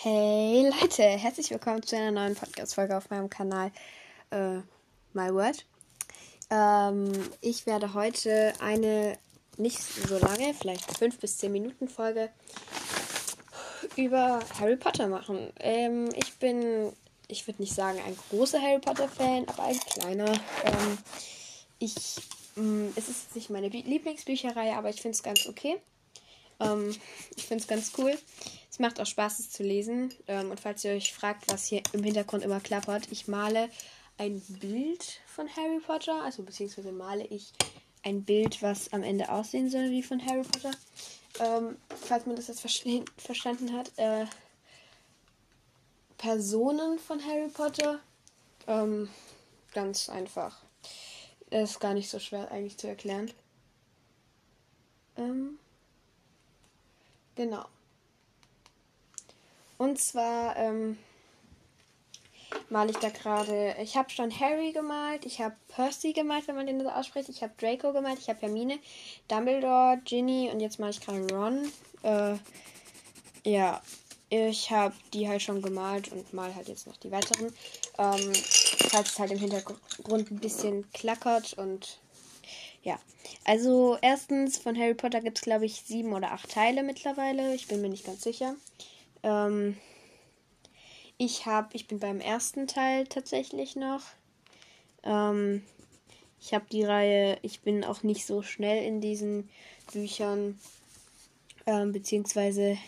Hey Leute, herzlich willkommen zu einer neuen Podcast-Folge auf meinem Kanal äh, My Word. Ähm, ich werde heute eine nicht so lange, vielleicht 5 bis 10 Minuten Folge über Harry Potter machen. Ähm, ich bin, ich würde nicht sagen ein großer Harry Potter-Fan, aber ein kleiner. Ähm, ich, mh, mm, es ist nicht meine Lieblingsbücherreihe, aber ich finde es ganz okay. Ähm, ich finde es ganz cool. Es macht auch Spaß, es zu lesen. Ähm, und falls ihr euch fragt, was hier im Hintergrund immer klappert, ich male ein Bild von Harry Potter. Also beziehungsweise male ich ein Bild, was am Ende aussehen soll wie von Harry Potter. Ähm, falls man das jetzt verstanden hat. Äh, Personen von Harry Potter. Ähm, ganz einfach. Das ist gar nicht so schwer eigentlich zu erklären. Ähm, Genau. Und zwar ähm, male ich da gerade. Ich habe schon Harry gemalt, ich habe Percy gemalt, wenn man den so ausspricht. Ich habe Draco gemalt, ich habe Hermine, Dumbledore, Ginny und jetzt male ich gerade Ron. Äh, ja, ich habe die halt schon gemalt und mal halt jetzt noch die weiteren. Ähm, falls es halt im Hintergrund ein bisschen klackert und ja, also erstens von Harry Potter gibt es, glaube ich, sieben oder acht Teile mittlerweile. Ich bin mir nicht ganz sicher. Ähm, ich habe, ich bin beim ersten Teil tatsächlich noch. Ähm, ich habe die Reihe, ich bin auch nicht so schnell in diesen Büchern, ähm, beziehungsweise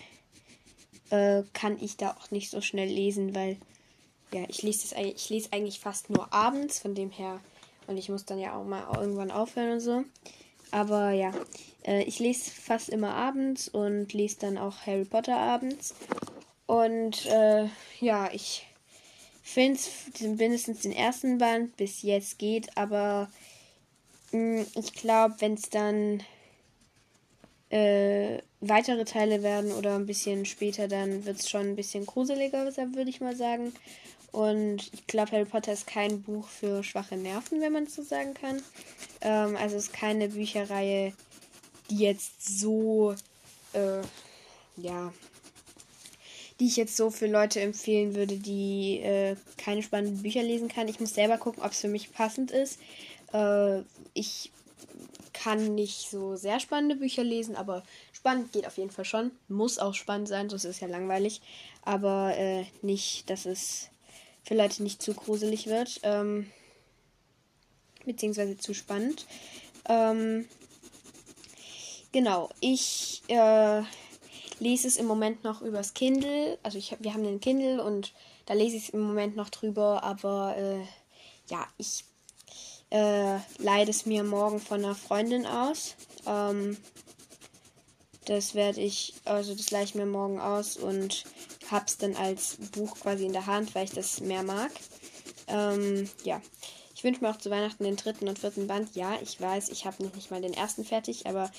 äh, kann ich da auch nicht so schnell lesen, weil ja, ich lese das ich lese eigentlich fast nur abends, von dem her und ich muss dann ja auch mal irgendwann aufhören und so. Aber ja, äh, ich lese fast immer abends und lese dann auch Harry Potter abends. Und äh, ja, ich finde es mindestens den ersten Band bis jetzt geht, aber mh, mm, ich glaube, wenn es dann äh, weitere Teile werden oder ein bisschen später, dann wird es schon ein bisschen gruseliger, würde ich mal sagen. Und ich glaube, Harry Potter ist kein Buch für schwache Nerven, wenn man es so sagen kann. Ähm, also es ist keine Bücherreihe, die jetzt so, äh, ja, die ich jetzt so für Leute empfehlen würde, die äh, keine spannenden Bücher lesen kann. Ich muss selber gucken, ob es für mich passend ist. Äh, ich kann nicht so sehr spannende Bücher lesen, aber spannend geht auf jeden Fall schon. Muss auch spannend sein, sonst ist es ja langweilig. Aber äh, nicht, dass es Leute nicht zu gruselig wird. Ähm, beziehungsweise zu spannend. Ähm, genau, ich äh, lese es im Moment noch übers Kindle. Also ich, wir haben den Kindle und da lese ich es im Moment noch drüber, aber äh, ja, ich äh, leide es mir morgen von einer Freundin aus. Ähm, das werde ich, also das leihe ich mir morgen aus und hab's dann als Buch quasi in der Hand, weil ich das mehr mag. Ähm, ja. Ich wünsche mir auch zu Weihnachten den dritten und vierten Band. Ja, ich weiß, ich habe noch nicht mal den ersten fertig, aber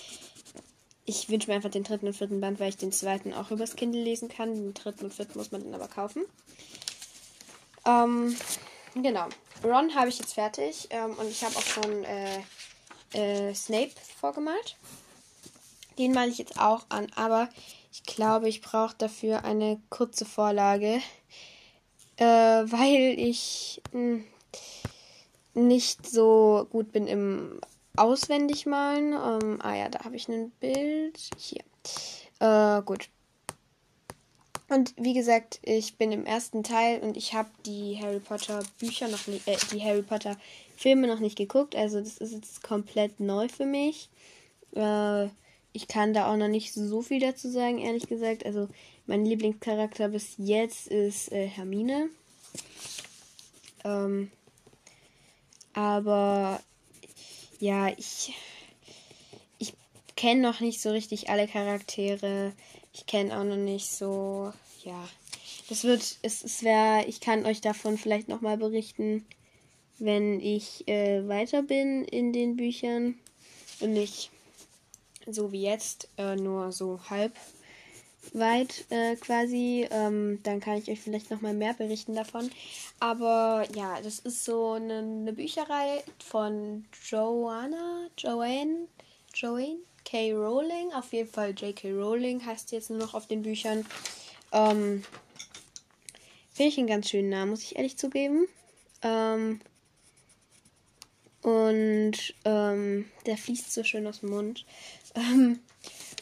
ich wünsche mir einfach den dritten und vierten Band, weil ich den zweiten auch übers Kindle lesen kann. Den dritten und vierten muss man dann aber kaufen. Ähm, genau. Ron habe ich jetzt fertig ähm, und ich habe auch schon äh, äh, Snape vorgemalt. Den male ich jetzt auch an, aber ich glaube, ich brauche dafür eine kurze Vorlage, äh, weil ich hm, nicht so gut bin im Auswendigmalen. Ähm, ah ja, da habe ich ein Bild. Hier. Äh, gut. Und wie gesagt, ich bin im ersten Teil und ich habe die Harry Potter Bücher noch nicht, äh, die Harry Potter Filme noch nicht geguckt. Also das ist jetzt komplett neu für mich. Äh, ich kann da auch noch nicht so viel dazu sagen, ehrlich gesagt. Also mein Lieblingscharakter bis jetzt ist äh, Hermine. Ähm, aber ja, ich ich kenne noch nicht so richtig alle Charaktere. Ich kenne auch noch nicht so, ja. Das wird, es, es wäre, ich kann euch davon vielleicht nochmal berichten, wenn ich äh, weiter bin in den Büchern und nicht so wie jetzt, äh, nur so halb weit äh, quasi. Ähm, dann kann ich euch vielleicht noch mal mehr berichten davon. Aber ja, das ist so eine, eine Bücherei von Joanna, Joanne, Joanne K. Rowling. Auf jeden Fall J.K. Rowling heißt jetzt nur noch auf den Büchern. Ähm, Finde ich einen ganz schönen Namen, muss ich ehrlich zugeben. Ähm, und ähm, der fließt so schön aus dem Mund. Ähm,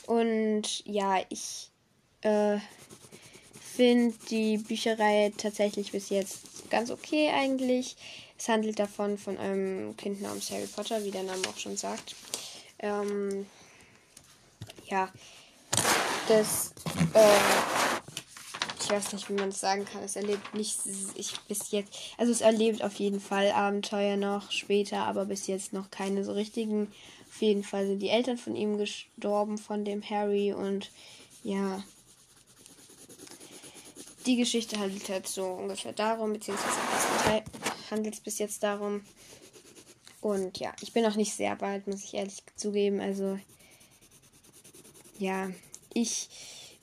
und ja, ich äh, finde die Bücherreihe tatsächlich bis jetzt ganz okay eigentlich. Es handelt davon von einem Kind namens Harry Potter, wie der Name auch schon sagt. Ähm, ja, das, äh, ich weiß nicht, wie man es sagen kann. Es erlebt nicht, ich bis jetzt, also es erlebt auf jeden Fall Abenteuer noch später, aber bis jetzt noch keine so richtigen. Auf jeden Fall sind die Eltern von ihm gestorben, von dem Harry und ja, die Geschichte handelt halt so ungefähr darum, beziehungsweise im Teil handelt es bis jetzt darum. Und ja, ich bin noch nicht sehr bald, muss ich ehrlich zugeben. Also, ja, ich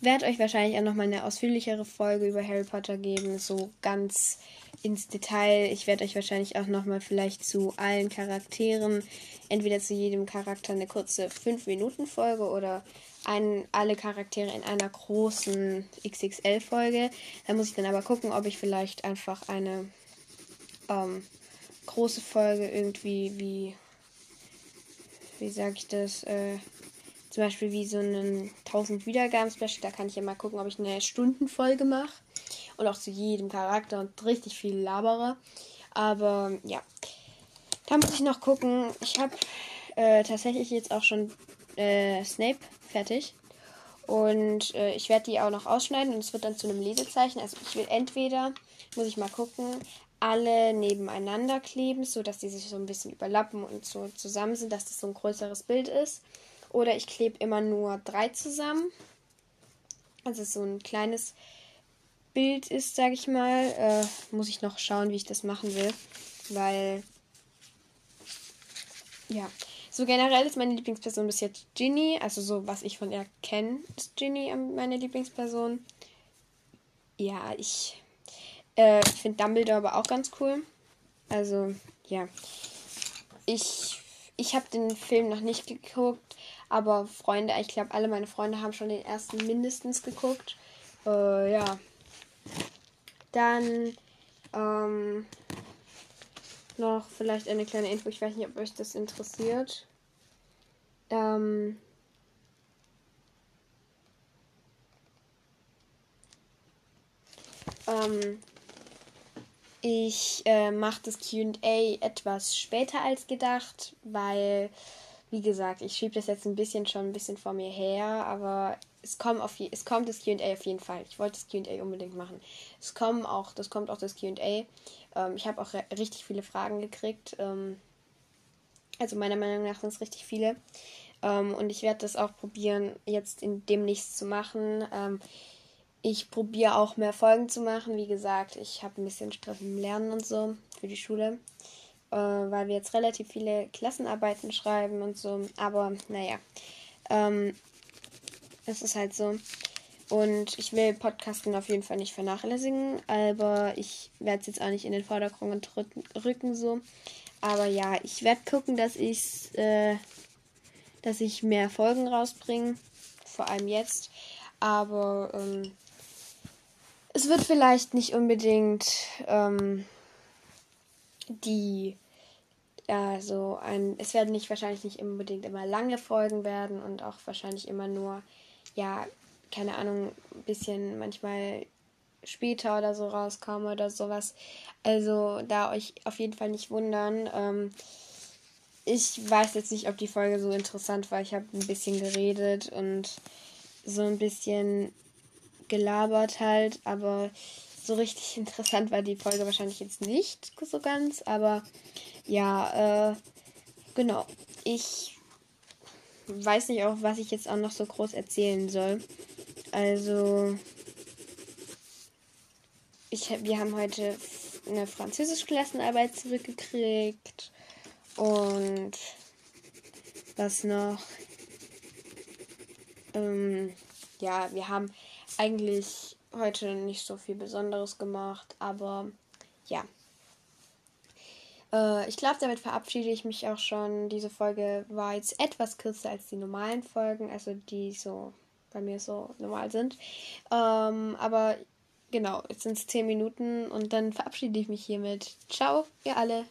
werde euch wahrscheinlich auch noch mal eine ausführlichere Folge über Harry Potter geben, so ganz ins Detail. Ich werde euch wahrscheinlich auch noch mal vielleicht zu allen Charakteren, entweder zu jedem Charakter eine kurze 5-Minuten-Folge oder ein, alle Charaktere in einer großen XXL-Folge. Da muss ich dann aber gucken, ob ich vielleicht einfach eine ähm, große Folge irgendwie wie, wie sage ich das, äh, zum Beispiel wie so einen 1000 Wiedergaben-Special, da kann ich ja mal gucken, ob ich eine Stundenfolge mache und auch zu jedem Charakter und richtig viel labere. Aber ja, da muss ich noch gucken. Ich habe äh, tatsächlich jetzt auch schon äh, Snape fertig. Und äh, ich werde die auch noch ausschneiden und es wird dann zu einem Lesezeichen. Also ich will entweder, muss ich mal gucken, alle nebeneinander kleben, sodass die sich so ein bisschen überlappen und so zusammen sind, dass das so ein größeres Bild ist. Oder ich klebe immer nur drei zusammen. Also so ein kleines Bild ist, sage ich mal. Äh, muss ich noch schauen, wie ich das machen will. Weil, ja, so generell ist meine Lieblingsperson bis jetzt Ginny. Also so, was ich von ihr kenne, ist Ginny meine Lieblingsperson. Ja, ich, äh, ich finde Dumbledore aber auch ganz cool. Also, ja. Ich, ich habe den Film noch nicht geguckt, aber Freunde, ich glaube, alle meine Freunde haben schon den ersten mindestens geguckt. Äh, ja. Dann, ähm, noch vielleicht eine kleine Info. Ich weiß nicht, ob euch das interessiert. Ähm, ähm, ich äh, mache das QA etwas später als gedacht, weil, wie gesagt, ich schiebe das jetzt ein bisschen schon ein bisschen vor mir her, aber es kommt, auf es kommt das QA auf jeden Fall. Ich wollte das QA unbedingt machen. Es kommen auch, das kommt auch das QA. Ähm, ich habe auch richtig viele Fragen gekriegt. Ähm, also meiner Meinung nach sind es richtig viele. Ähm, und ich werde das auch probieren, jetzt in demnächst zu machen. Ähm, ich probiere auch mehr Folgen zu machen. Wie gesagt, ich habe ein bisschen Stress im Lernen und so für die Schule. Äh, weil wir jetzt relativ viele Klassenarbeiten schreiben und so. Aber naja. Ähm, es ist halt so. Und ich will Podcasten auf jeden Fall nicht vernachlässigen, aber ich werde es jetzt auch nicht in den Vordergrund rücken so. Aber ja, ich werde gucken, dass ich äh, dass ich mehr Folgen rausbringe, vor allem jetzt. Aber ähm, es wird vielleicht nicht unbedingt ähm, die ja so ein es werden nicht wahrscheinlich nicht unbedingt immer lange Folgen werden und auch wahrscheinlich immer nur ja keine Ahnung, ein bisschen manchmal später oder so rauskomme oder sowas. Also da euch auf jeden Fall nicht wundern. Ähm, ich weiß jetzt nicht, ob die Folge so interessant war. Ich habe ein bisschen geredet und so ein bisschen gelabert halt, aber so richtig interessant war die Folge wahrscheinlich jetzt nicht so ganz. Aber ja, äh, genau. Ich weiß nicht auch, was ich jetzt auch noch so groß erzählen soll. Also, ich, wir haben heute eine Französisch-Klassenarbeit zurückgekriegt. Und was noch? Ähm, ja, wir haben eigentlich heute nicht so viel Besonderes gemacht, aber ja. Äh, ich glaube, damit verabschiede ich mich auch schon. Diese Folge war jetzt etwas kürzer als die normalen Folgen, also die so bei mir so normal sind. Ähm, aber genau, jetzt sind es 10 Minuten und dann verabschiede ich mich hiermit. Ciao, ihr alle.